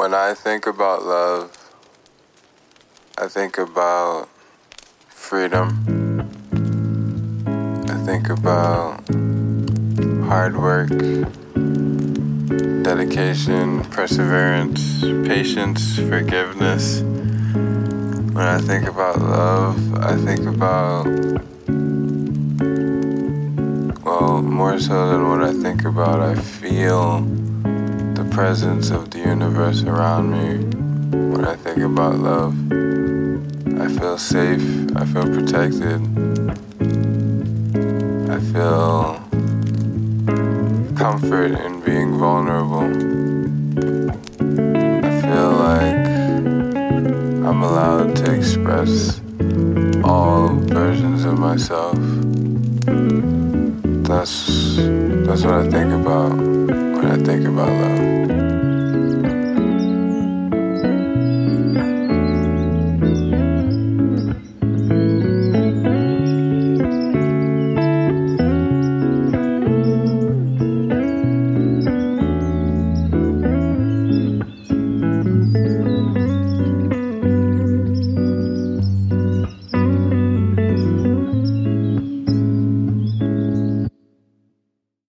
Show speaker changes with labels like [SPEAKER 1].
[SPEAKER 1] when I think about love, I think about freedom. I think about hard work, dedication, perseverance, patience, forgiveness. When I think about love, I think about, well, more so than what I think about, I feel presence of the universe around me when I think about love. I feel safe, I feel protected, I feel comfort in being vulnerable. I feel like I'm allowed to express all versions of myself. That's that's what I think about when I think about love.